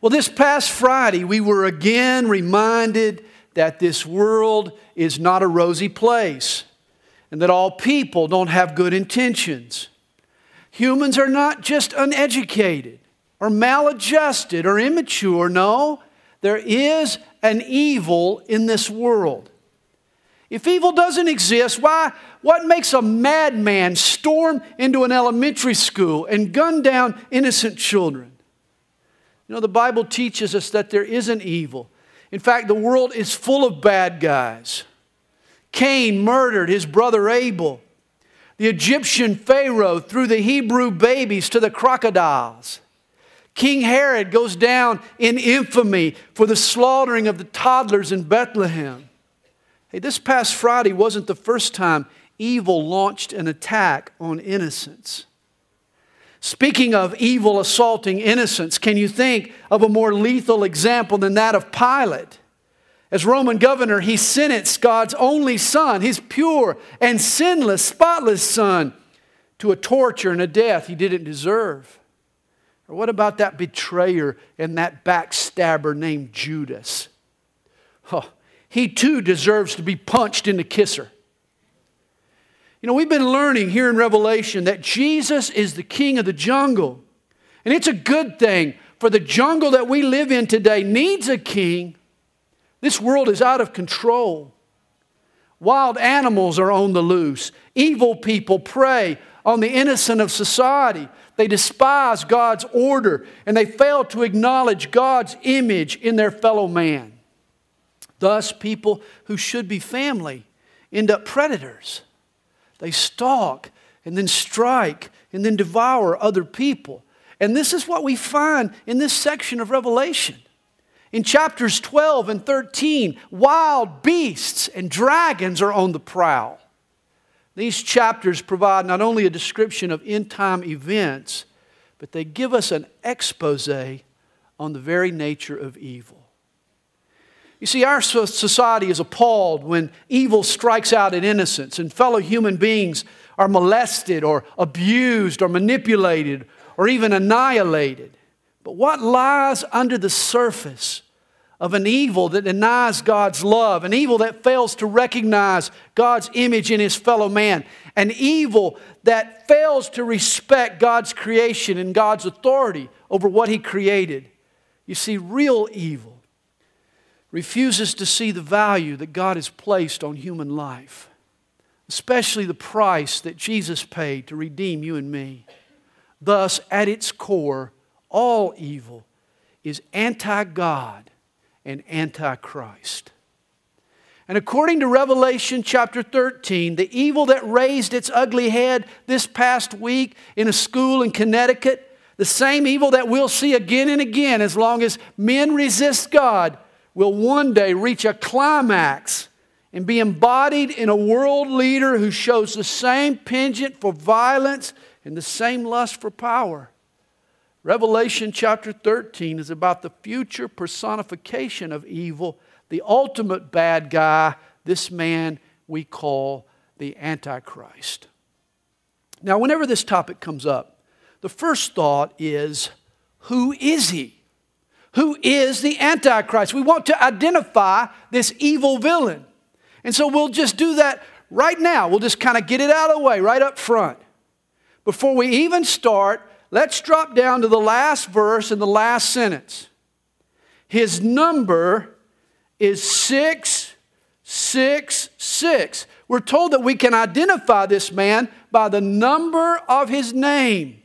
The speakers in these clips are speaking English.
Well, this past Friday, we were again reminded that this world is not a rosy place and that all people don't have good intentions. Humans are not just uneducated or maladjusted or immature. No, there is an evil in this world. If evil doesn't exist, why, what makes a madman storm into an elementary school and gun down innocent children? You know, the Bible teaches us that there is an evil. In fact, the world is full of bad guys. Cain murdered his brother Abel. The Egyptian Pharaoh threw the Hebrew babies to the crocodiles. King Herod goes down in infamy for the slaughtering of the toddlers in Bethlehem. Hey, this past Friday wasn't the first time evil launched an attack on innocence. Speaking of evil assaulting innocence, can you think of a more lethal example than that of Pilate? As Roman governor, he sentenced God's only son, his pure and sinless, spotless son, to a torture and a death he didn't deserve. Or what about that betrayer and that backstabber named Judas? Oh, he too deserves to be punched in the kisser. You know, we've been learning here in Revelation that Jesus is the king of the jungle. And it's a good thing, for the jungle that we live in today needs a king. This world is out of control. Wild animals are on the loose. Evil people prey on the innocent of society. They despise God's order and they fail to acknowledge God's image in their fellow man. Thus, people who should be family end up predators. They stalk and then strike and then devour other people. And this is what we find in this section of Revelation. In chapters 12 and 13, wild beasts and dragons are on the prowl. These chapters provide not only a description of end time events, but they give us an expose on the very nature of evil. You see, our society is appalled when evil strikes out at innocence and fellow human beings are molested or abused or manipulated or even annihilated. But what lies under the surface of an evil that denies God's love, an evil that fails to recognize God's image in his fellow man, an evil that fails to respect God's creation and God's authority over what he created? You see, real evil refuses to see the value that God has placed on human life, especially the price that Jesus paid to redeem you and me. Thus, at its core, all evil is anti God and anti Christ. And according to Revelation chapter 13, the evil that raised its ugly head this past week in a school in Connecticut, the same evil that we'll see again and again as long as men resist God, will one day reach a climax and be embodied in a world leader who shows the same penchant for violence and the same lust for power. Revelation chapter 13 is about the future personification of evil, the ultimate bad guy, this man we call the Antichrist. Now, whenever this topic comes up, the first thought is who is he? Who is the Antichrist? We want to identify this evil villain. And so we'll just do that right now. We'll just kind of get it out of the way right up front. Before we even start, let's drop down to the last verse and the last sentence. His number is 666. We're told that we can identify this man by the number of his name.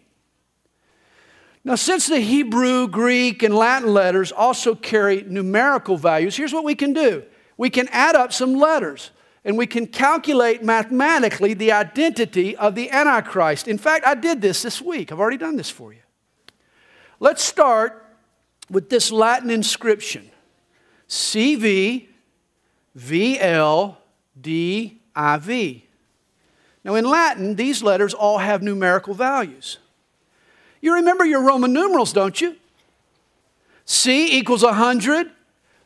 Now, since the Hebrew, Greek, and Latin letters also carry numerical values, here's what we can do we can add up some letters and we can calculate mathematically the identity of the Antichrist. In fact, I did this this week. I've already done this for you. Let's start with this Latin inscription CV VLDIV. Now, in Latin, these letters all have numerical values. You remember your Roman numerals, don't you? C equals 100,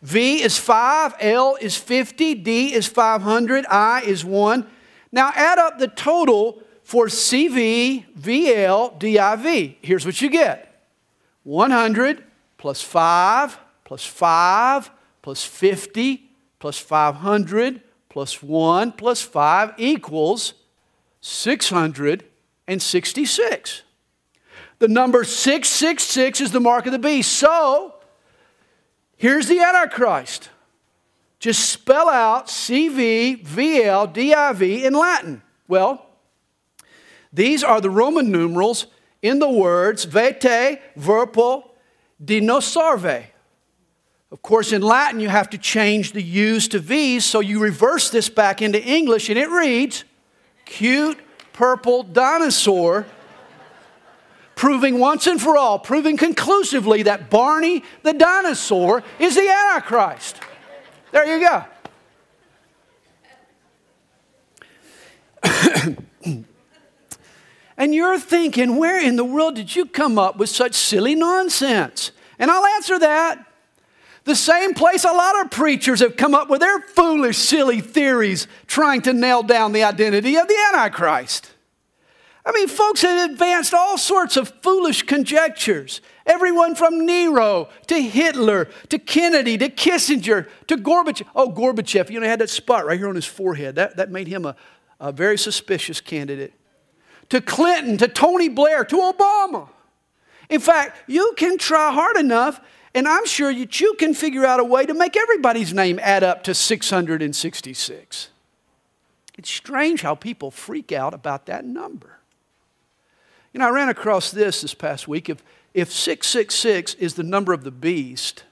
V is 5, L is 50, D is 500, I is 1. Now add up the total for CV, VL, DIV. Here's what you get 100, plus 5 plus 5 plus 50 plus 500 plus 1 plus 5 equals 666. The number 666 is the mark of the beast. So, here's the Antichrist. Just spell out CV, VL, DIV in Latin. Well, these are the Roman numerals in the words vete, verpo, dinosaurve. Of course, in Latin, you have to change the U's to V's, so you reverse this back into English, and it reads cute purple dinosaur, proving once and for all, proving conclusively that Barney the dinosaur is the Antichrist. There you go. and you're thinking, where in the world did you come up with such silly nonsense? And I'll answer that. The same place a lot of preachers have come up with their foolish, silly theories trying to nail down the identity of the Antichrist. I mean, folks have advanced all sorts of foolish conjectures. Everyone from Nero to Hitler to Kennedy to Kissinger to Gorbachev. Oh, Gorbachev, you know, he had that spot right here on his forehead. That, that made him a, a very suspicious candidate. To Clinton, to Tony Blair, to Obama. In fact, you can try hard enough, and I'm sure that you can figure out a way to make everybody's name add up to 666. It's strange how people freak out about that number. You know, I ran across this this past week. If, if 666 is the number of the beast,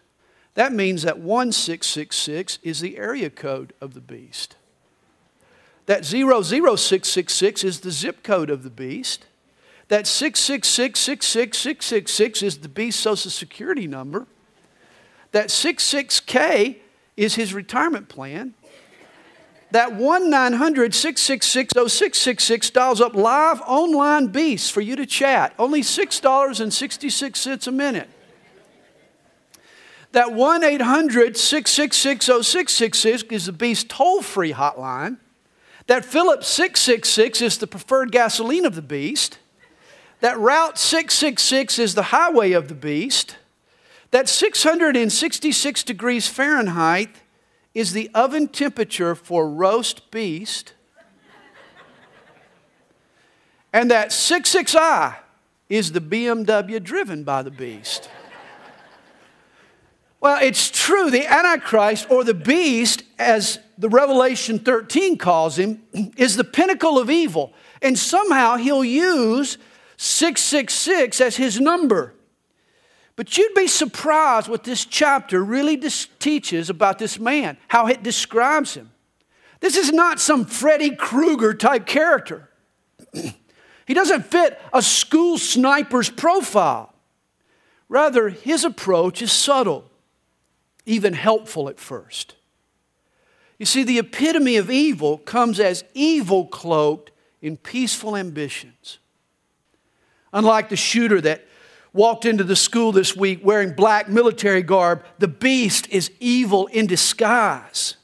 that means that 1666 is the area code of the beast. That 00666 is the zip code of the beast. That 666 is the beast's social security number. That 66K is his retirement plan that 1 900 666 0666 dials up live online beasts for you to chat. Only $6.66 a minute. That 1 800 666 0666 is the beast toll free hotline. That Phillips 666 is the preferred gasoline of the beast. That Route 666 is the highway of the beast. That 666 degrees Fahrenheit is the oven temperature for roast beast. and that 66i is the BMW driven by the beast. Well, it's true. The Antichrist, or the beast, as the Revelation 13 calls him, is the pinnacle of evil. And somehow he'll use 666 as his number. But you'd be surprised what this chapter really dis- teaches about this man, how it describes him. This is not some Freddy Krueger type character. he doesn't fit a school sniper's profile. Rather, his approach is subtle, even helpful at first. You see, the epitome of evil comes as evil cloaked in peaceful ambitions. Unlike the shooter that walked into the school this week wearing black military garb, the beast is evil in disguise.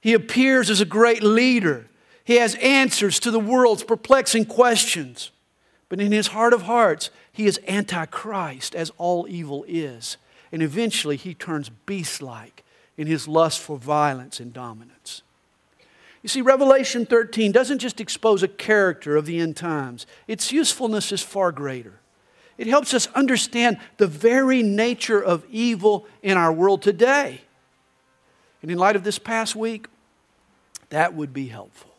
He appears as a great leader. He has answers to the world's perplexing questions. But in his heart of hearts, he is antichrist, as all evil is. And eventually, he turns beast like in his lust for violence and dominance. You see, Revelation 13 doesn't just expose a character of the end times, its usefulness is far greater. It helps us understand the very nature of evil in our world today. And in light of this past week, that would be helpful.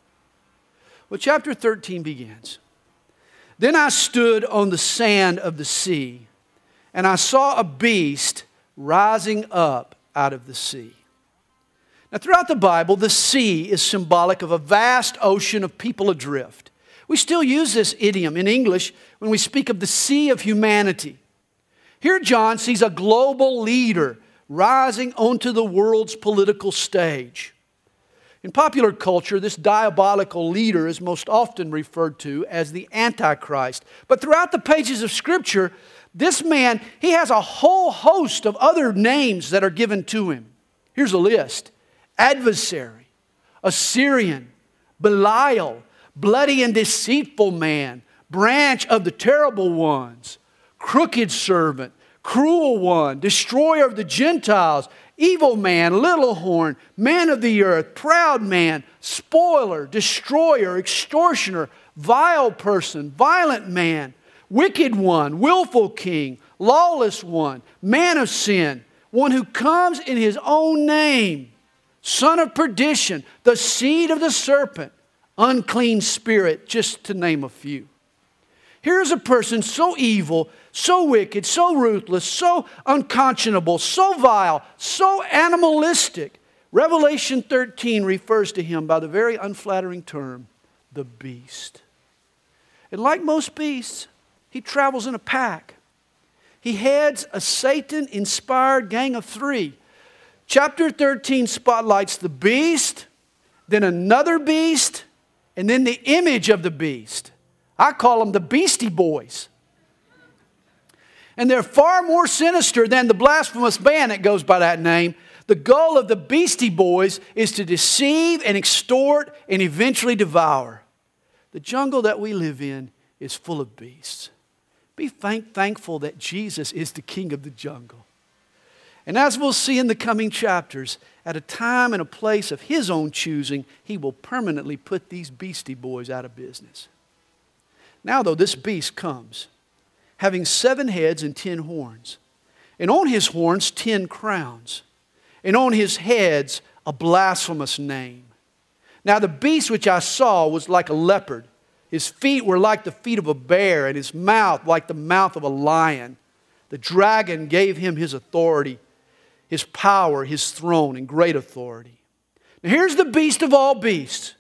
Well, chapter 13 begins. Then I stood on the sand of the sea, and I saw a beast rising up out of the sea. Now, throughout the Bible, the sea is symbolic of a vast ocean of people adrift. We still use this idiom in English when we speak of the sea of humanity. Here, John sees a global leader rising onto the world's political stage. In popular culture, this diabolical leader is most often referred to as the Antichrist. But throughout the pages of Scripture, this man, he has a whole host of other names that are given to him. Here's a list adversary, Assyrian, Belial, bloody and deceitful man, branch of the terrible ones, crooked servant, cruel one, destroyer of the Gentiles, evil man, little horn, man of the earth, proud man, spoiler, destroyer, extortioner, vile person, violent man, wicked one, willful king, lawless one, man of sin, one who comes in his own name, son of perdition, the seed of the serpent, unclean spirit, just to name a few. Here's a person so evil, so wicked, so ruthless, so unconscionable, so vile, so animalistic. Revelation 13 refers to him by the very unflattering term, the beast. And like most beasts, he travels in a pack. He heads a Satan inspired gang of three. Chapter 13 spotlights the beast, then another beast, and then the image of the beast. I call them the Beastie Boys. And they're far more sinister than the blasphemous band that goes by that name. The goal of the Beastie Boys is to deceive and extort and eventually devour. The jungle that we live in is full of beasts. Be thank- thankful that Jesus is the king of the jungle. And as we'll see in the coming chapters, at a time and a place of his own choosing, he will permanently put these beastie boys out of business. Now, though, this beast comes, having seven heads and ten horns, and on his horns ten crowns, and on his heads a blasphemous name. Now, the beast which I saw was like a leopard. His feet were like the feet of a bear, and his mouth like the mouth of a lion. The dragon gave him his authority, his power, his throne, and great authority. Now, here's the beast of all beasts.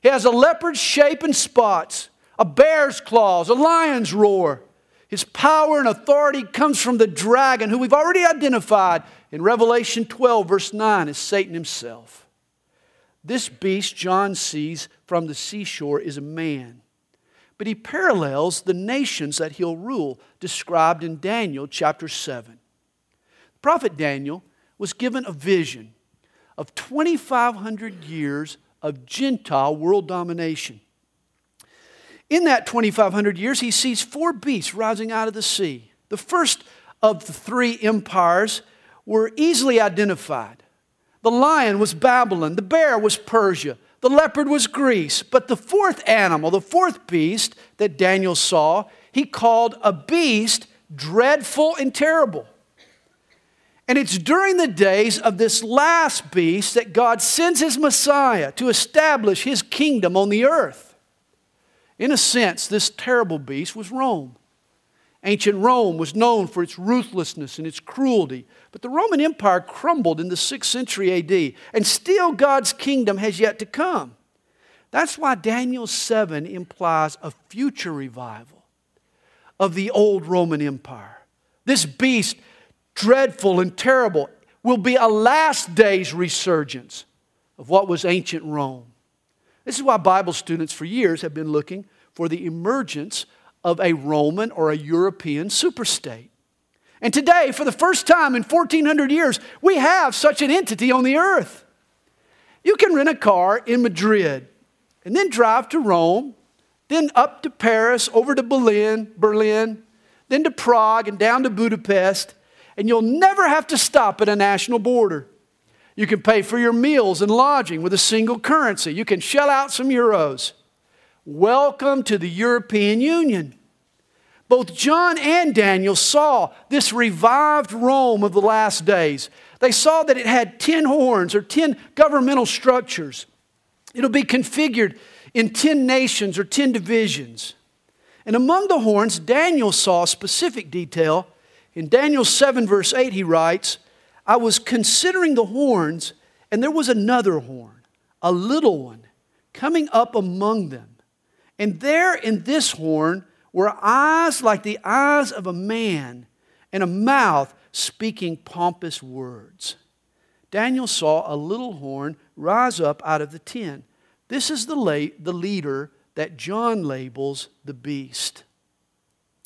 He has a leopard's shape and spots a bear's claws, a lion's roar. His power and authority comes from the dragon, who we've already identified in Revelation 12, verse 9, as Satan himself. This beast John sees from the seashore is a man, but he parallels the nations that he'll rule, described in Daniel chapter 7. Prophet Daniel was given a vision of 2,500 years of Gentile world domination. In that 2,500 years, he sees four beasts rising out of the sea. The first of the three empires were easily identified. The lion was Babylon, the bear was Persia, the leopard was Greece. But the fourth animal, the fourth beast that Daniel saw, he called a beast dreadful and terrible. And it's during the days of this last beast that God sends his Messiah to establish his kingdom on the earth. In a sense, this terrible beast was Rome. Ancient Rome was known for its ruthlessness and its cruelty, but the Roman Empire crumbled in the 6th century AD, and still God's kingdom has yet to come. That's why Daniel 7 implies a future revival of the old Roman Empire. This beast, dreadful and terrible, will be a last day's resurgence of what was ancient Rome. This is why Bible students for years have been looking for the emergence of a Roman or a European superstate. And today, for the first time in 1400 years, we have such an entity on the earth. You can rent a car in Madrid and then drive to Rome, then up to Paris, over to Berlin, Berlin, then to Prague and down to Budapest, and you'll never have to stop at a national border. You can pay for your meals and lodging with a single currency. You can shell out some euros. Welcome to the European Union. Both John and Daniel saw this revived Rome of the last days. They saw that it had 10 horns or 10 governmental structures. It'll be configured in 10 nations or 10 divisions. And among the horns, Daniel saw specific detail. In Daniel 7, verse 8, he writes, I was considering the horns, and there was another horn, a little one, coming up among them. And there in this horn were eyes like the eyes of a man, and a mouth speaking pompous words. Daniel saw a little horn rise up out of the ten. This is the, la- the leader that John labels the beast.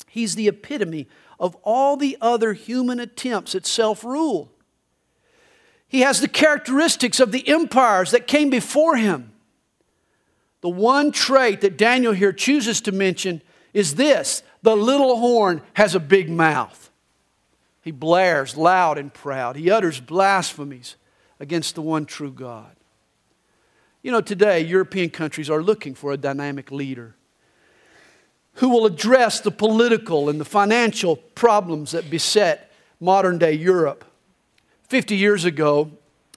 He's the epitome of all the other human attempts at self rule. He has the characteristics of the empires that came before him. The one trait that Daniel here chooses to mention is this the little horn has a big mouth. He blares loud and proud. He utters blasphemies against the one true God. You know, today, European countries are looking for a dynamic leader who will address the political and the financial problems that beset modern day Europe. 50 years ago,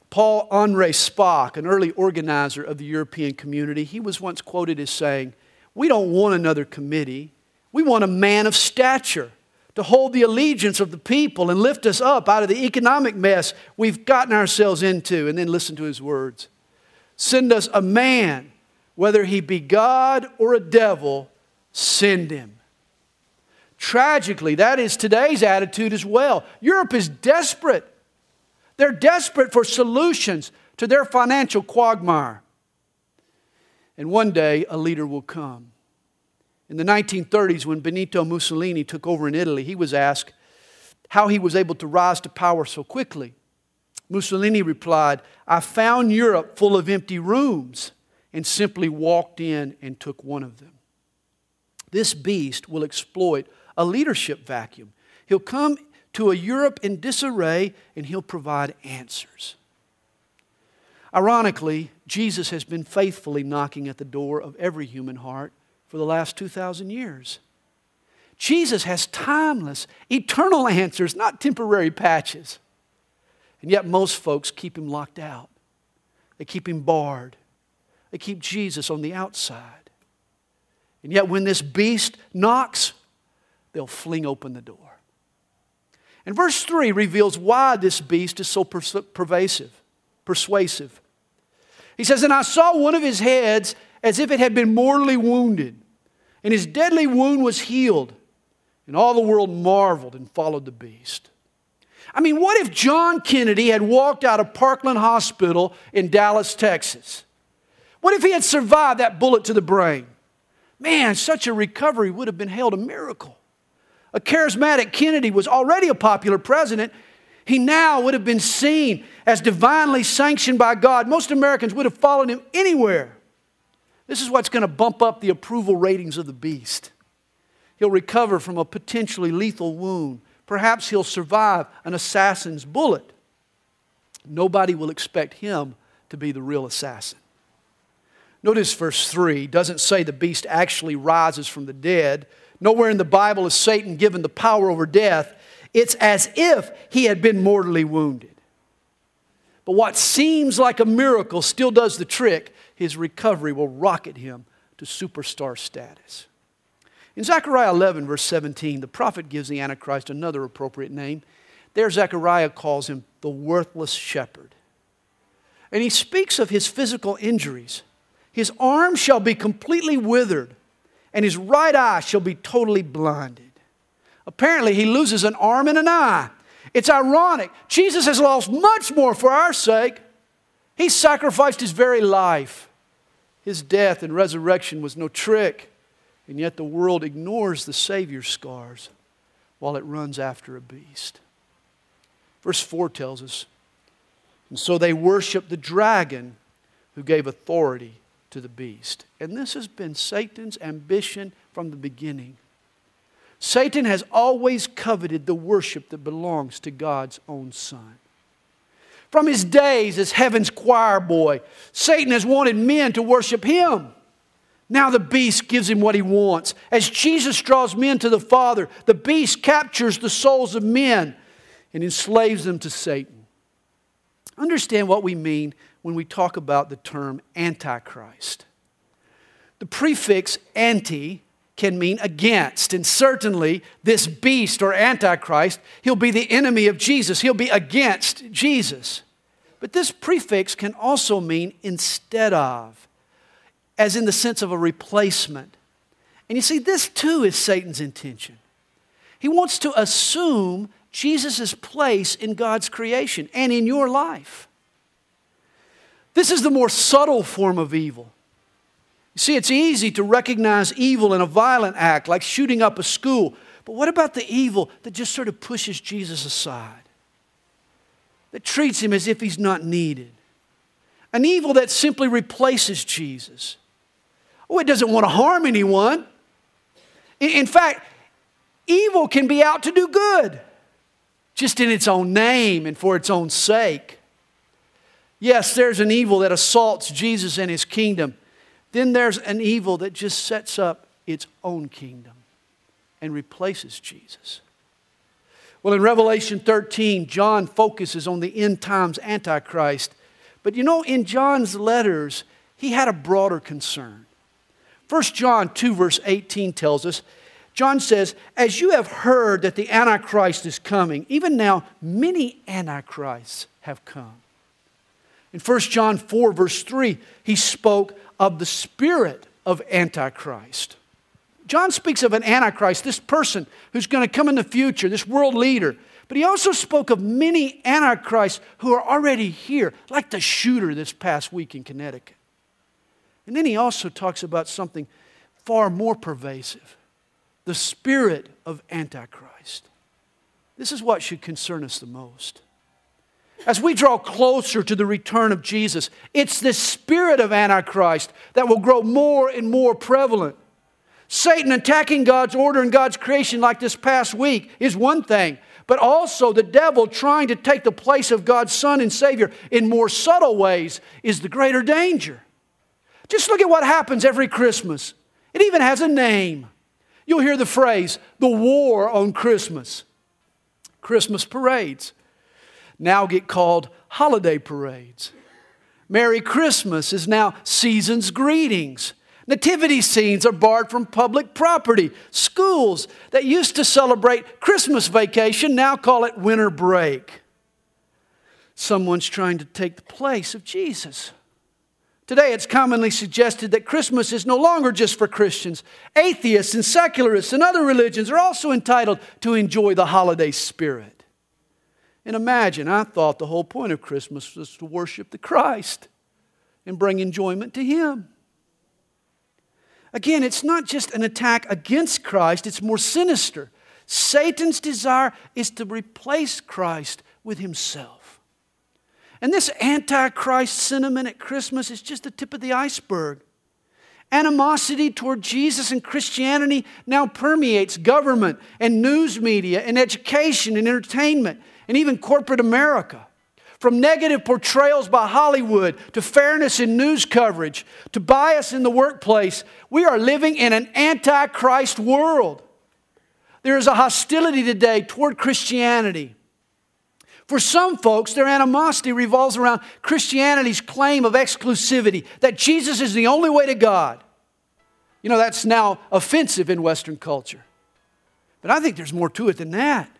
Paul Henri Spaak, an early organizer of the European community, he was once quoted as saying, We don't want another committee. We want a man of stature to hold the allegiance of the people and lift us up out of the economic mess we've gotten ourselves into. And then listen to his words Send us a man, whether he be God or a devil, send him. Tragically, that is today's attitude as well. Europe is desperate. They're desperate for solutions to their financial quagmire. And one day, a leader will come. In the 1930s, when Benito Mussolini took over in Italy, he was asked how he was able to rise to power so quickly. Mussolini replied, I found Europe full of empty rooms and simply walked in and took one of them. This beast will exploit a leadership vacuum. He'll come to a Europe in disarray and he'll provide answers. Ironically, Jesus has been faithfully knocking at the door of every human heart for the last 2,000 years. Jesus has timeless, eternal answers, not temporary patches. And yet, most folks keep him locked out, they keep him barred, they keep Jesus on the outside. And yet, when this beast knocks, they'll fling open the door. And verse 3 reveals why this beast is so pervasive, persuasive. He says, And I saw one of his heads as if it had been mortally wounded, and his deadly wound was healed. And all the world marveled and followed the beast. I mean, what if John Kennedy had walked out of Parkland Hospital in Dallas, Texas? What if he had survived that bullet to the brain? Man, such a recovery would have been hailed a miracle. A charismatic Kennedy was already a popular president. He now would have been seen as divinely sanctioned by God. Most Americans would have followed him anywhere. This is what's going to bump up the approval ratings of the beast. He'll recover from a potentially lethal wound. Perhaps he'll survive an assassin's bullet. Nobody will expect him to be the real assassin. Notice verse 3 doesn't say the beast actually rises from the dead. Nowhere in the Bible is Satan given the power over death. It's as if he had been mortally wounded. But what seems like a miracle still does the trick. His recovery will rocket him to superstar status. In Zechariah 11, verse 17, the prophet gives the Antichrist another appropriate name. There, Zechariah calls him the worthless shepherd. And he speaks of his physical injuries. His arm shall be completely withered, and his right eye shall be totally blinded. Apparently, he loses an arm and an eye. It's ironic. Jesus has lost much more for our sake. He sacrificed his very life. His death and resurrection was no trick, and yet the world ignores the Savior's scars while it runs after a beast. Verse 4 tells us And so they worship the dragon who gave authority to the beast. And this has been Satan's ambition from the beginning. Satan has always coveted the worship that belongs to God's own Son. From his days as heaven's choir boy, Satan has wanted men to worship him. Now the beast gives him what he wants. As Jesus draws men to the Father, the beast captures the souls of men and enslaves them to Satan. Understand what we mean when we talk about the term Antichrist. The prefix anti can mean against, and certainly this beast or Antichrist, he'll be the enemy of Jesus, he'll be against Jesus. But this prefix can also mean instead of, as in the sense of a replacement. And you see, this too is Satan's intention. He wants to assume Jesus' place in God's creation and in your life. This is the more subtle form of evil. You see, it's easy to recognize evil in a violent act like shooting up a school. But what about the evil that just sort of pushes Jesus aside? That treats him as if he's not needed? An evil that simply replaces Jesus. Oh, it doesn't want to harm anyone. In fact, evil can be out to do good. just in its own name and for its own sake. Yes, there's an evil that assaults Jesus and his kingdom. Then there's an evil that just sets up its own kingdom and replaces Jesus. Well, in Revelation 13, John focuses on the end times Antichrist. But you know, in John's letters, he had a broader concern. 1 John 2, verse 18 tells us John says, As you have heard that the Antichrist is coming, even now many Antichrists have come. In 1 John 4, verse 3, he spoke of the spirit of Antichrist. John speaks of an Antichrist, this person who's going to come in the future, this world leader. But he also spoke of many Antichrists who are already here, like the shooter this past week in Connecticut. And then he also talks about something far more pervasive the spirit of Antichrist. This is what should concern us the most. As we draw closer to the return of Jesus, it's this spirit of Antichrist that will grow more and more prevalent. Satan attacking God's order and God's creation, like this past week, is one thing, but also the devil trying to take the place of God's Son and Savior in more subtle ways is the greater danger. Just look at what happens every Christmas. It even has a name. You'll hear the phrase, the war on Christmas. Christmas parades now get called holiday parades. Merry Christmas is now season's greetings. Nativity scenes are barred from public property. Schools that used to celebrate Christmas vacation now call it winter break. Someone's trying to take the place of Jesus. Today, it's commonly suggested that Christmas is no longer just for Christians. Atheists and secularists and other religions are also entitled to enjoy the holiday spirit. And imagine, I thought the whole point of Christmas was to worship the Christ and bring enjoyment to Him. Again, it's not just an attack against Christ, it's more sinister. Satan's desire is to replace Christ with himself. And this antichrist sentiment at Christmas is just the tip of the iceberg. Animosity toward Jesus and Christianity now permeates government and news media and education and entertainment and even corporate America. From negative portrayals by Hollywood to fairness in news coverage to bias in the workplace, we are living in an antichrist world. There is a hostility today toward Christianity. For some folks, their animosity revolves around Christianity's claim of exclusivity, that Jesus is the only way to God. You know, that's now offensive in Western culture. But I think there's more to it than that.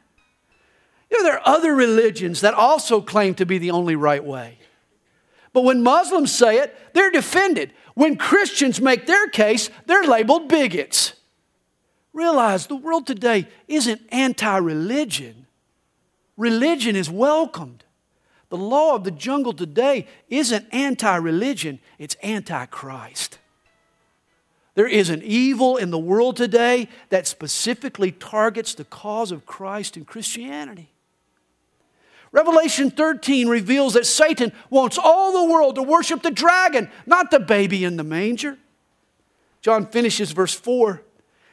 You know, there are other religions that also claim to be the only right way. But when Muslims say it, they're defended. When Christians make their case, they're labeled bigots. Realize the world today isn't anti religion, religion is welcomed. The law of the jungle today isn't anti religion, it's anti Christ. There is an evil in the world today that specifically targets the cause of Christ and Christianity. Revelation 13 reveals that Satan wants all the world to worship the dragon, not the baby in the manger. John finishes verse 4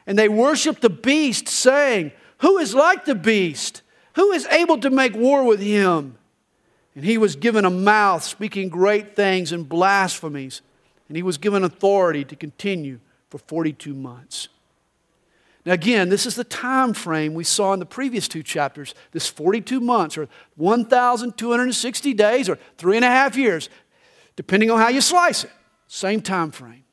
and they worship the beast, saying, Who is like the beast? Who is able to make war with him? And he was given a mouth speaking great things and blasphemies, and he was given authority to continue for 42 months. Now, again, this is the time frame we saw in the previous two chapters this 42 months, or 1,260 days, or three and a half years, depending on how you slice it. Same time frame.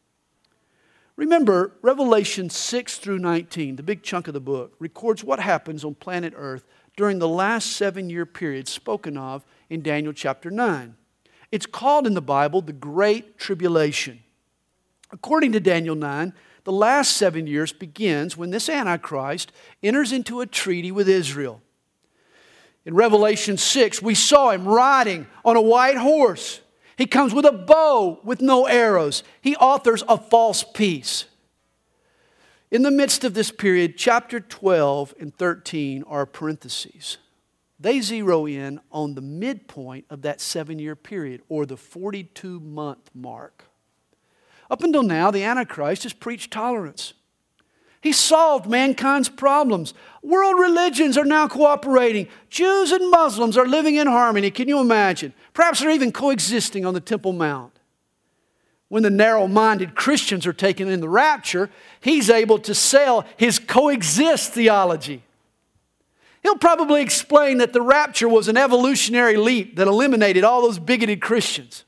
Remember, Revelation 6 through 19, the big chunk of the book, records what happens on planet Earth during the last seven year period spoken of in Daniel chapter 9. It's called in the Bible the Great Tribulation. According to Daniel 9, the last seven years begins when this Antichrist enters into a treaty with Israel. In Revelation 6, we saw him riding on a white horse. He comes with a bow with no arrows. He authors a false peace. In the midst of this period, chapter 12 and 13 are parentheses. They zero in on the midpoint of that seven year period, or the 42 month mark. Up until now, the Antichrist has preached tolerance. He solved mankind's problems. World religions are now cooperating. Jews and Muslims are living in harmony. Can you imagine? Perhaps they're even coexisting on the Temple Mount. When the narrow minded Christians are taken in the rapture, he's able to sell his coexist theology. He'll probably explain that the rapture was an evolutionary leap that eliminated all those bigoted Christians.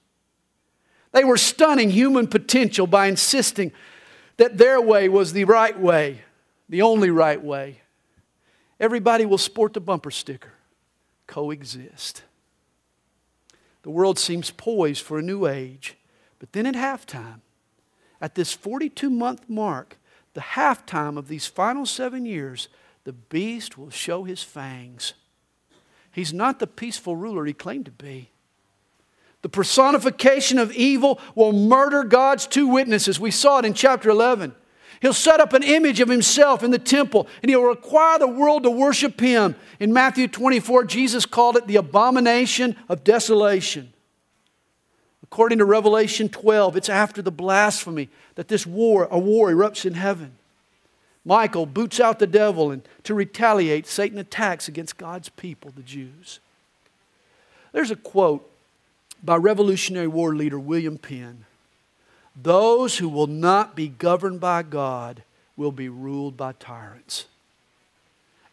They were stunning human potential by insisting that their way was the right way, the only right way. Everybody will sport the bumper sticker coexist. The world seems poised for a new age but then at halftime, at this 42 month mark, the halftime of these final seven years, the beast will show his fangs. He's not the peaceful ruler he claimed to be. The personification of evil will murder God's two witnesses. We saw it in chapter 11. He'll set up an image of himself in the temple and he'll require the world to worship him. In Matthew 24, Jesus called it the abomination of desolation. According to Revelation 12, it's after the blasphemy that this war, a war erupts in heaven. Michael boots out the devil, and to retaliate, Satan attacks against God's people, the Jews. There's a quote by Revolutionary War leader William Penn Those who will not be governed by God will be ruled by tyrants.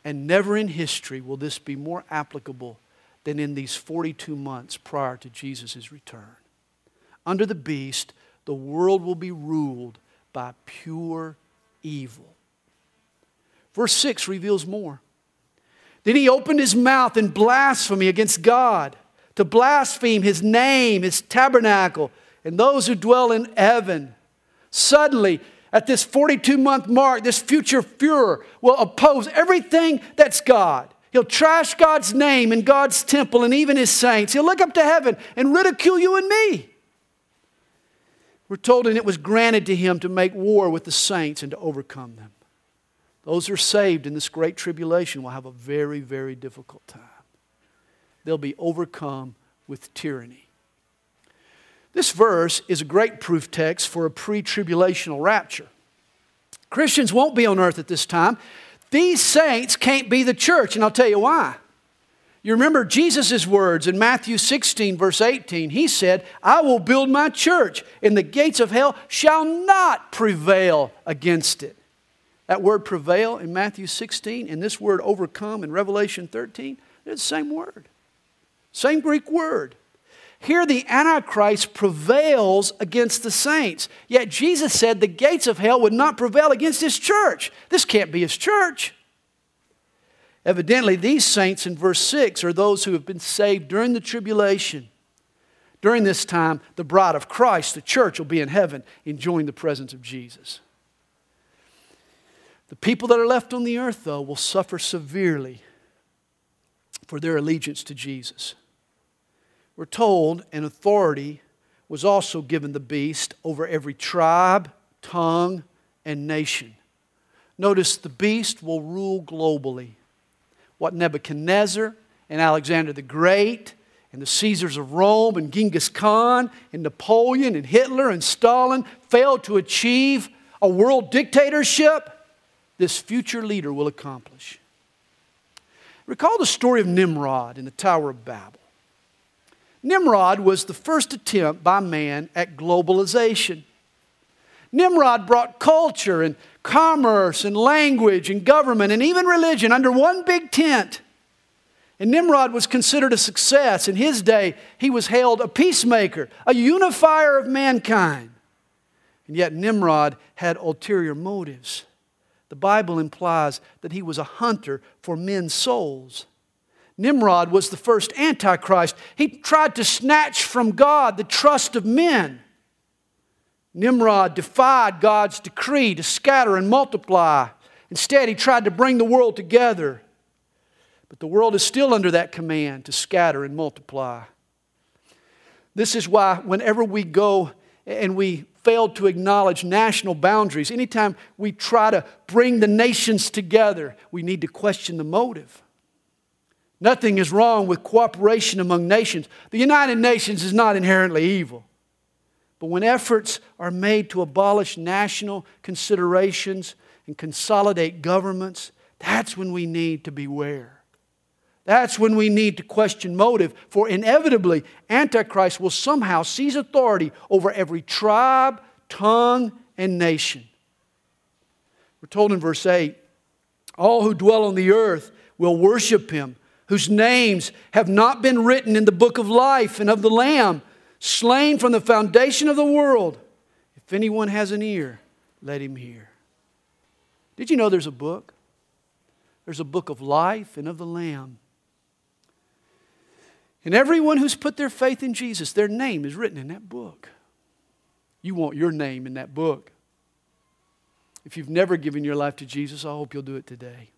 And never in history will this be more applicable than in these 42 months prior to Jesus' return under the beast, the world will be ruled by pure evil. Verse 6 reveals more. Then he opened his mouth in blasphemy against God, to blaspheme his name, his tabernacle, and those who dwell in heaven. Suddenly, at this 42 month mark, this future Fuhrer will oppose everything that's God. He'll trash God's name and God's temple and even his saints. He'll look up to heaven and ridicule you and me. We're told, and it was granted to him to make war with the saints and to overcome them. Those who are saved in this great tribulation will have a very, very difficult time. They'll be overcome with tyranny. This verse is a great proof text for a pre tribulational rapture. Christians won't be on earth at this time. These saints can't be the church, and I'll tell you why. You remember Jesus' words in Matthew 16, verse 18. He said, I will build my church, and the gates of hell shall not prevail against it. That word prevail in Matthew 16 and this word overcome in Revelation 13, they're the same word. Same Greek word. Here, the Antichrist prevails against the saints. Yet Jesus said the gates of hell would not prevail against his church. This can't be his church. Evidently, these saints in verse 6 are those who have been saved during the tribulation. During this time, the bride of Christ, the church, will be in heaven enjoying the presence of Jesus. The people that are left on the earth, though, will suffer severely for their allegiance to Jesus. We're told an authority was also given the beast over every tribe, tongue, and nation. Notice the beast will rule globally what Nebuchadnezzar and Alexander the Great and the Caesars of Rome and Genghis Khan and Napoleon and Hitler and Stalin failed to achieve a world dictatorship, this future leader will accomplish. Recall the story of Nimrod in the Tower of Babel. Nimrod was the first attempt by man at globalization. Nimrod brought culture and commerce and language and government and even religion under one big tent. And Nimrod was considered a success. In his day, he was hailed a peacemaker, a unifier of mankind. And yet, Nimrod had ulterior motives. The Bible implies that he was a hunter for men's souls. Nimrod was the first Antichrist. He tried to snatch from God the trust of men. Nimrod defied God's decree to scatter and multiply. Instead, he tried to bring the world together. But the world is still under that command to scatter and multiply. This is why, whenever we go and we fail to acknowledge national boundaries, anytime we try to bring the nations together, we need to question the motive. Nothing is wrong with cooperation among nations. The United Nations is not inherently evil. But when efforts are made to abolish national considerations and consolidate governments, that's when we need to beware. That's when we need to question motive, for inevitably, Antichrist will somehow seize authority over every tribe, tongue, and nation. We're told in verse 8 all who dwell on the earth will worship him, whose names have not been written in the book of life and of the Lamb, slain from the foundation of the world. If anyone has an ear, let him hear. Did you know there's a book? There's a book of life and of the Lamb. And everyone who's put their faith in Jesus, their name is written in that book. You want your name in that book. If you've never given your life to Jesus, I hope you'll do it today.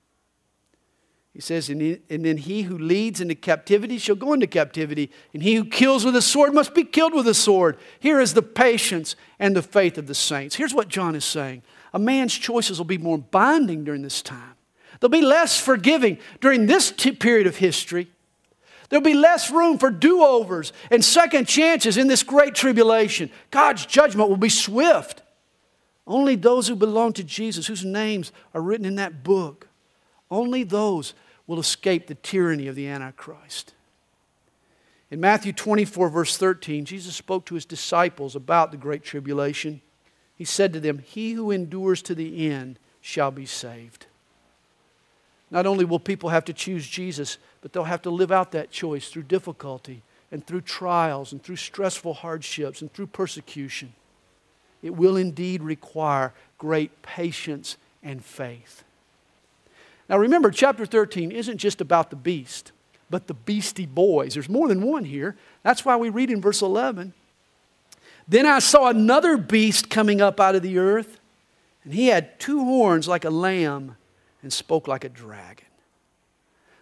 He says, and, then he who leads into captivity shall go into captivity, and he who kills with a sword must be killed with a sword. Here is the patience and the faith of the saints. Here's what John is saying a man's choices will be more binding during this time, they'll be less forgiving during this t- period of history. There'll be less room for do overs and second chances in this great tribulation. God's judgment will be swift. Only those who belong to Jesus, whose names are written in that book, only those will escape the tyranny of the Antichrist. In Matthew 24, verse 13, Jesus spoke to his disciples about the Great Tribulation. He said to them, He who endures to the end shall be saved. Not only will people have to choose Jesus, but they'll have to live out that choice through difficulty and through trials and through stressful hardships and through persecution. It will indeed require great patience and faith. Now remember, chapter 13 isn't just about the beast, but the beastie boys. There's more than one here. That's why we read in verse 11. Then I saw another beast coming up out of the earth, and he had two horns like a lamb and spoke like a dragon.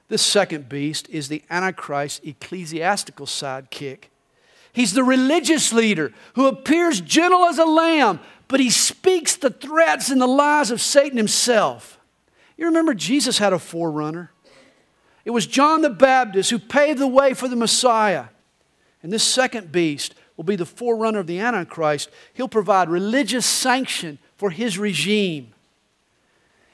This second beast is the Antichrist ecclesiastical sidekick. He's the religious leader who appears gentle as a lamb, but he speaks the threats and the lies of Satan himself. You remember Jesus had a forerunner. It was John the Baptist who paved the way for the Messiah. And this second beast will be the forerunner of the Antichrist. He'll provide religious sanction for his regime.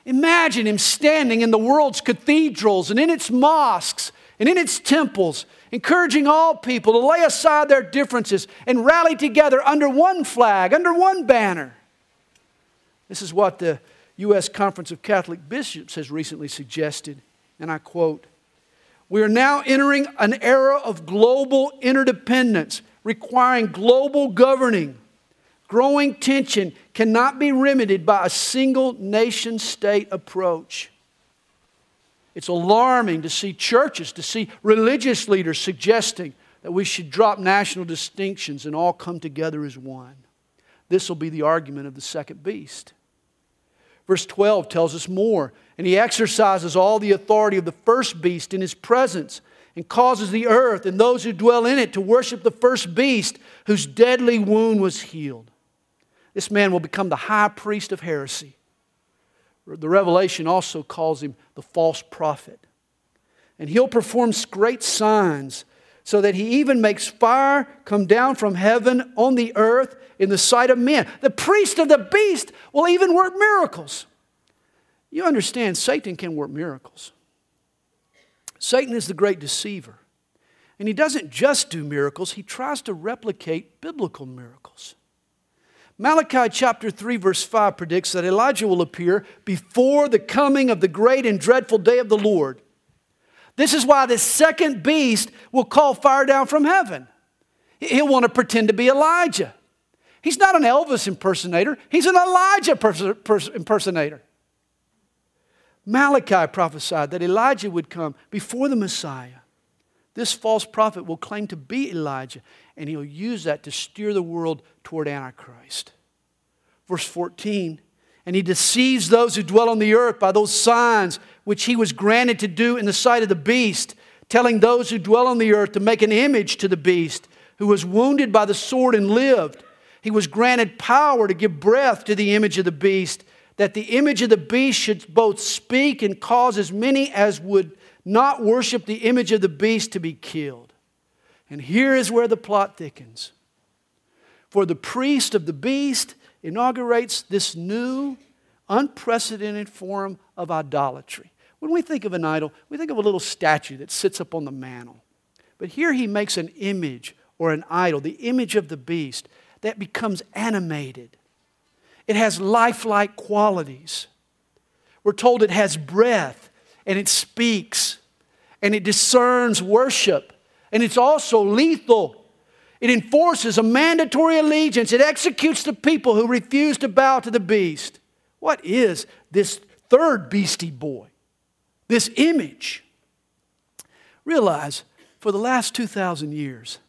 Imagine him standing in the world's cathedrals and in its mosques and in its temples, encouraging all people to lay aside their differences and rally together under one flag, under one banner. This is what the U.S. Conference of Catholic Bishops has recently suggested, and I quote We are now entering an era of global interdependence, requiring global governing Growing tension cannot be remedied by a single nation state approach. It's alarming to see churches, to see religious leaders suggesting that we should drop national distinctions and all come together as one. This will be the argument of the second beast. Verse 12 tells us more. And he exercises all the authority of the first beast in his presence and causes the earth and those who dwell in it to worship the first beast whose deadly wound was healed. This man will become the high priest of heresy. The Revelation also calls him the false prophet. And he'll perform great signs so that he even makes fire come down from heaven on the earth in the sight of men. The priest of the beast will even work miracles. You understand, Satan can work miracles. Satan is the great deceiver. And he doesn't just do miracles, he tries to replicate biblical miracles. Malachi chapter 3, verse 5 predicts that Elijah will appear before the coming of the great and dreadful day of the Lord. This is why the second beast will call fire down from heaven. He'll want to pretend to be Elijah. He's not an Elvis impersonator, he's an Elijah impersonator. Malachi prophesied that Elijah would come before the Messiah. This false prophet will claim to be Elijah, and he'll use that to steer the world toward Antichrist. Verse 14, and he deceives those who dwell on the earth by those signs which he was granted to do in the sight of the beast, telling those who dwell on the earth to make an image to the beast, who was wounded by the sword and lived. He was granted power to give breath to the image of the beast, that the image of the beast should both speak and cause as many as would not worship the image of the beast to be killed. And here is where the plot thickens. For the priest of the beast inaugurates this new, unprecedented form of idolatry. When we think of an idol, we think of a little statue that sits up on the mantle. But here he makes an image or an idol, the image of the beast, that becomes animated. It has lifelike qualities. We're told it has breath and it speaks and it discerns worship and it's also lethal. It enforces a mandatory allegiance. It executes the people who refuse to bow to the beast. What is this third beastie boy? This image? Realize for the last 2,000 years,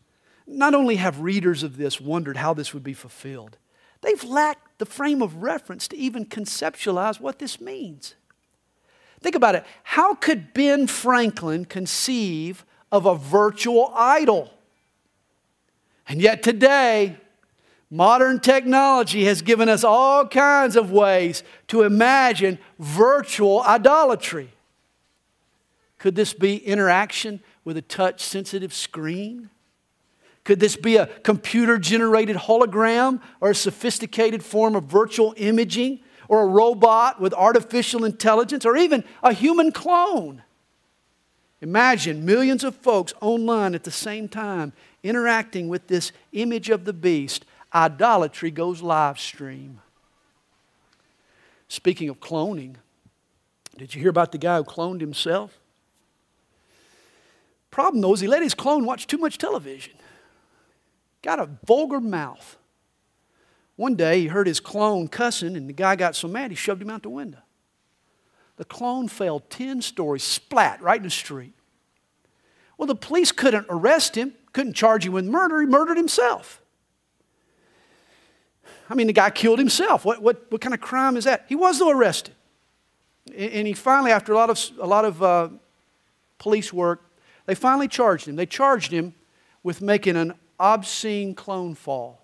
not only have readers of this wondered how this would be fulfilled, they've lacked the frame of reference to even conceptualize what this means. Think about it. How could Ben Franklin conceive of a virtual idol? And yet today, modern technology has given us all kinds of ways to imagine virtual idolatry. Could this be interaction with a touch sensitive screen? Could this be a computer generated hologram or a sophisticated form of virtual imaging or a robot with artificial intelligence or even a human clone? Imagine millions of folks online at the same time interacting with this image of the beast. Idolatry goes live stream. Speaking of cloning, did you hear about the guy who cloned himself? Problem though is he let his clone watch too much television. Got a vulgar mouth. One day he heard his clone cussing, and the guy got so mad he shoved him out the window. The clone fell 10 stories, splat right in the street. Well, the police couldn't arrest him, couldn't charge him with murder. He murdered himself. I mean, the guy killed himself. What, what, what kind of crime is that? He was, though, arrested. And he finally, after a lot of, a lot of uh, police work, they finally charged him. They charged him with making an obscene clone fall.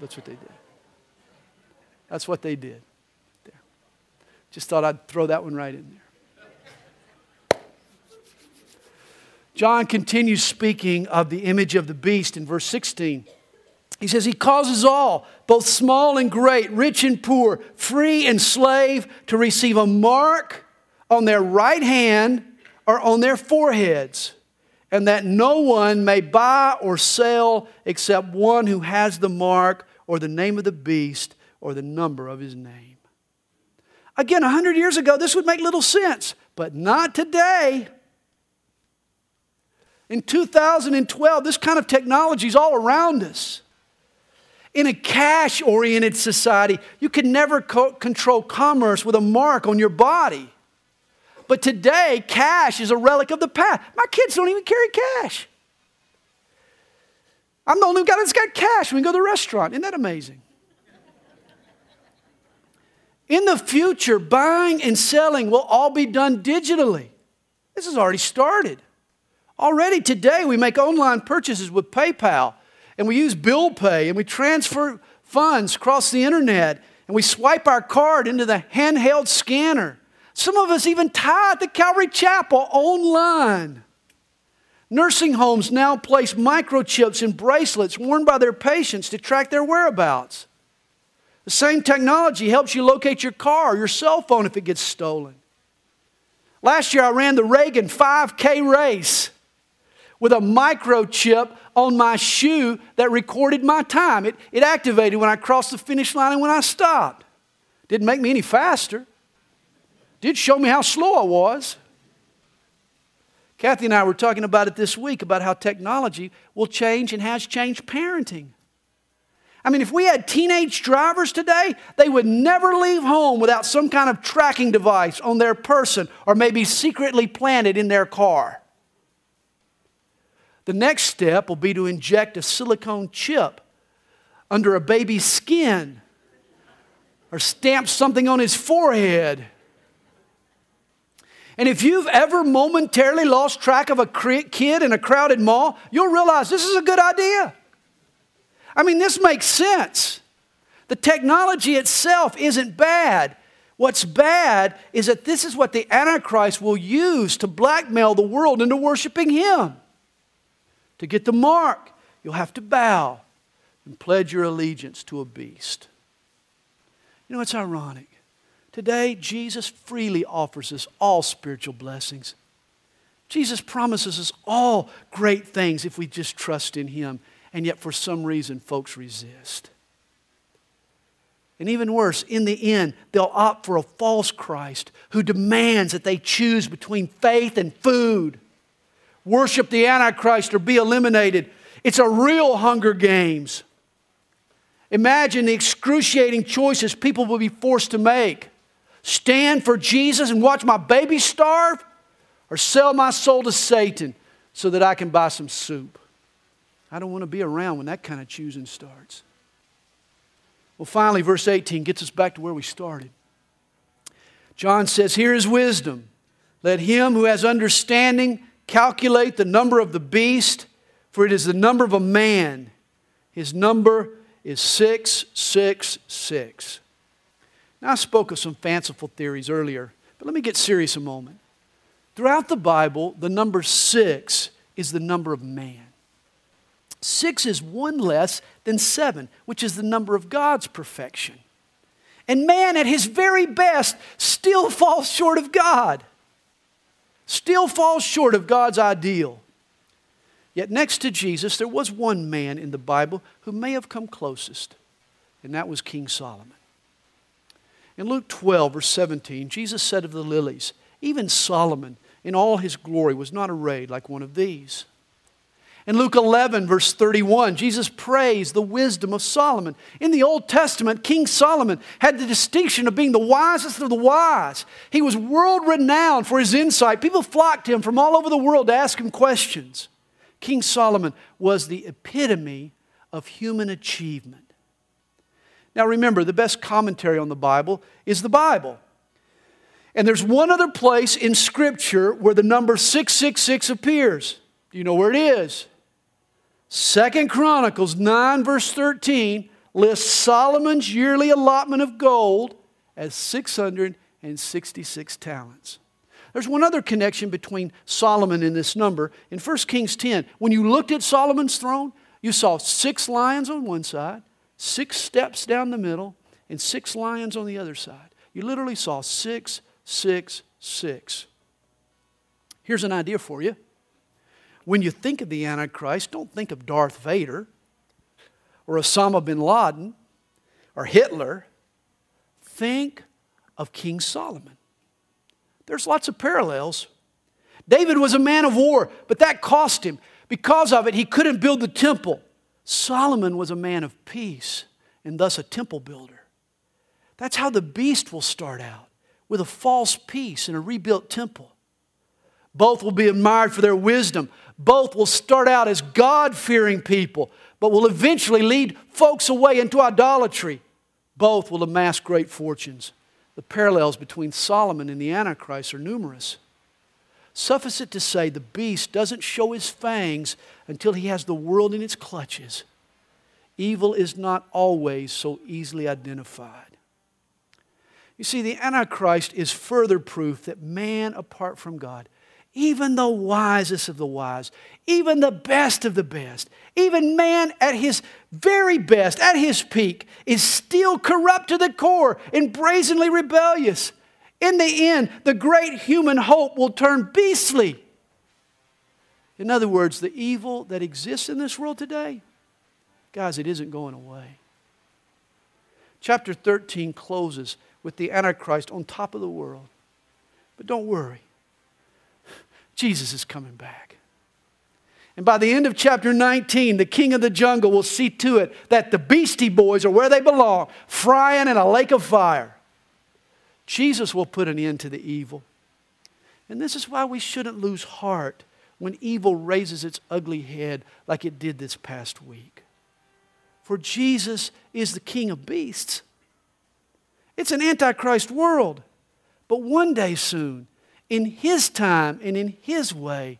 That's what they did. That's what they did. There. Just thought I'd throw that one right in there. John continues speaking of the image of the beast in verse 16. He says, He causes all, both small and great, rich and poor, free and slave, to receive a mark on their right hand or on their foreheads, and that no one may buy or sell except one who has the mark or the name of the beast or the number of his name. Again, 100 years ago, this would make little sense, but not today. In 2012, this kind of technology is all around us. In a cash oriented society, you can never co- control commerce with a mark on your body. But today, cash is a relic of the past. My kids don't even carry cash. I'm the only guy that's got cash when we go to the restaurant. Isn't that amazing? In the future, buying and selling will all be done digitally. This has already started. Already today, we make online purchases with PayPal, and we use bill pay, and we transfer funds across the internet, and we swipe our card into the handheld scanner. Some of us even tithe the Calvary Chapel online. Nursing homes now place microchips in bracelets worn by their patients to track their whereabouts. The same technology helps you locate your car or your cell phone if it gets stolen. Last year, I ran the Reagan 5K race with a microchip on my shoe that recorded my time. It, it activated when I crossed the finish line and when I stopped. Didn't make me any faster did show me how slow I was. Kathy and I were talking about it this week about how technology will change and has changed parenting. I mean, if we had teenage drivers today, they would never leave home without some kind of tracking device on their person or maybe secretly planted in their car. The next step will be to inject a silicone chip under a baby's skin or stamp something on his forehead and if you've ever momentarily lost track of a kid in a crowded mall, you'll realize this is a good idea. I mean, this makes sense. The technology itself isn't bad. What's bad is that this is what the Antichrist will use to blackmail the world into worshiping him. To get the mark, you'll have to bow and pledge your allegiance to a beast. You know, it's ironic. Today, Jesus freely offers us all spiritual blessings. Jesus promises us all great things if we just trust in Him, and yet for some reason, folks resist. And even worse, in the end, they'll opt for a false Christ who demands that they choose between faith and food. Worship the Antichrist or be eliminated. It's a real Hunger Games. Imagine the excruciating choices people will be forced to make stand for Jesus and watch my baby starve, or sell my soul to Satan so that I can buy some soup. I don't want to be around when that kind of choosing starts. Well, finally, verse 18 gets us back to where we started. John says, Here is wisdom. Let him who has understanding calculate the number of the beast, for it is the number of a man. His number is 666. Now, I spoke of some fanciful theories earlier, but let me get serious a moment. Throughout the Bible, the number six is the number of man. Six is one less than seven, which is the number of God's perfection. And man, at his very best, still falls short of God, still falls short of God's ideal. Yet, next to Jesus, there was one man in the Bible who may have come closest, and that was King Solomon. In Luke 12, verse 17, Jesus said of the lilies, even Solomon in all his glory was not arrayed like one of these. In Luke 11, verse 31, Jesus praised the wisdom of Solomon. In the Old Testament, King Solomon had the distinction of being the wisest of the wise. He was world renowned for his insight. People flocked to him from all over the world to ask him questions. King Solomon was the epitome of human achievement. Now remember, the best commentary on the Bible is the Bible. And there's one other place in Scripture where the number 666 appears. Do you know where it is? Second Chronicles 9, verse 13 lists Solomon's yearly allotment of gold as 666 talents. There's one other connection between Solomon and this number. In 1 Kings 10, when you looked at Solomon's throne, you saw six lions on one side six steps down the middle, and six lions on the other side. You literally saw six, six, six. Here's an idea for you. When you think of the Antichrist, don't think of Darth Vader or Osama bin Laden or Hitler. Think of King Solomon. There's lots of parallels. David was a man of war, but that cost him. Because of it, he couldn't build the temple. Solomon was a man of peace and thus a temple builder. That's how the beast will start out with a false peace and a rebuilt temple. Both will be admired for their wisdom. Both will start out as God fearing people, but will eventually lead folks away into idolatry. Both will amass great fortunes. The parallels between Solomon and the Antichrist are numerous. Suffice it to say, the beast doesn't show his fangs until he has the world in its clutches. Evil is not always so easily identified. You see, the Antichrist is further proof that man apart from God, even the wisest of the wise, even the best of the best, even man at his very best, at his peak, is still corrupt to the core and brazenly rebellious. In the end, the great human hope will turn beastly. In other words, the evil that exists in this world today, guys, it isn't going away. Chapter 13 closes with the Antichrist on top of the world. But don't worry, Jesus is coming back. And by the end of chapter 19, the king of the jungle will see to it that the beastie boys are where they belong, frying in a lake of fire. Jesus will put an end to the evil. And this is why we shouldn't lose heart when evil raises its ugly head like it did this past week. For Jesus is the king of beasts. It's an antichrist world. But one day soon, in his time and in his way,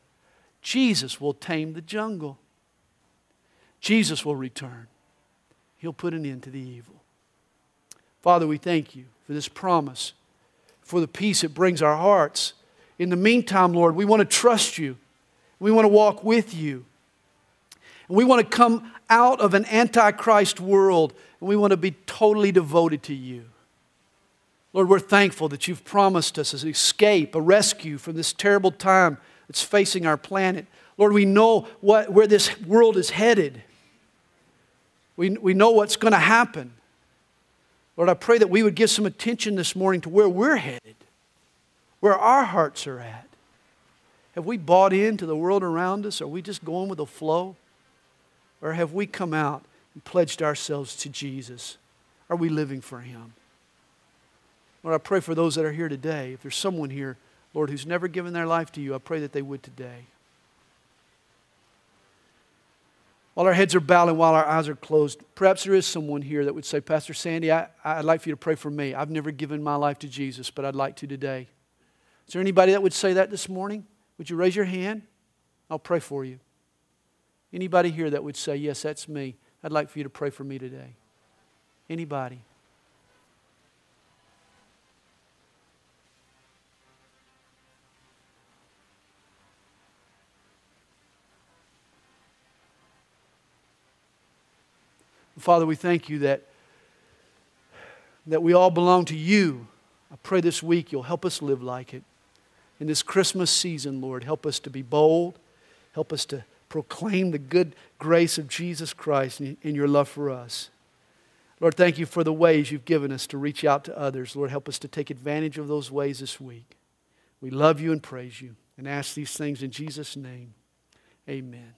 Jesus will tame the jungle. Jesus will return. He'll put an end to the evil. Father, we thank you for this promise for the peace it brings our hearts. In the meantime, Lord, we want to trust you. We want to walk with you. And we want to come out of an antichrist world and we want to be totally devoted to you. Lord, we're thankful that you've promised us an escape, a rescue from this terrible time that's facing our planet. Lord, we know what, where this world is headed. We, we know what's going to happen. Lord, I pray that we would give some attention this morning to where we're headed, where our hearts are at. Have we bought into the world around us? Are we just going with the flow? Or have we come out and pledged ourselves to Jesus? Are we living for Him? Lord, I pray for those that are here today. If there's someone here, Lord, who's never given their life to you, I pray that they would today. While our heads are bowed and while our eyes are closed, perhaps there is someone here that would say, Pastor Sandy, I, I'd like for you to pray for me. I've never given my life to Jesus, but I'd like to today. Is there anybody that would say that this morning? Would you raise your hand? I'll pray for you. Anybody here that would say, Yes, that's me. I'd like for you to pray for me today. Anybody? Father, we thank you that, that we all belong to you. I pray this week you'll help us live like it. In this Christmas season, Lord, help us to be bold. Help us to proclaim the good grace of Jesus Christ and your love for us. Lord, thank you for the ways you've given us to reach out to others. Lord, help us to take advantage of those ways this week. We love you and praise you and ask these things in Jesus' name. Amen.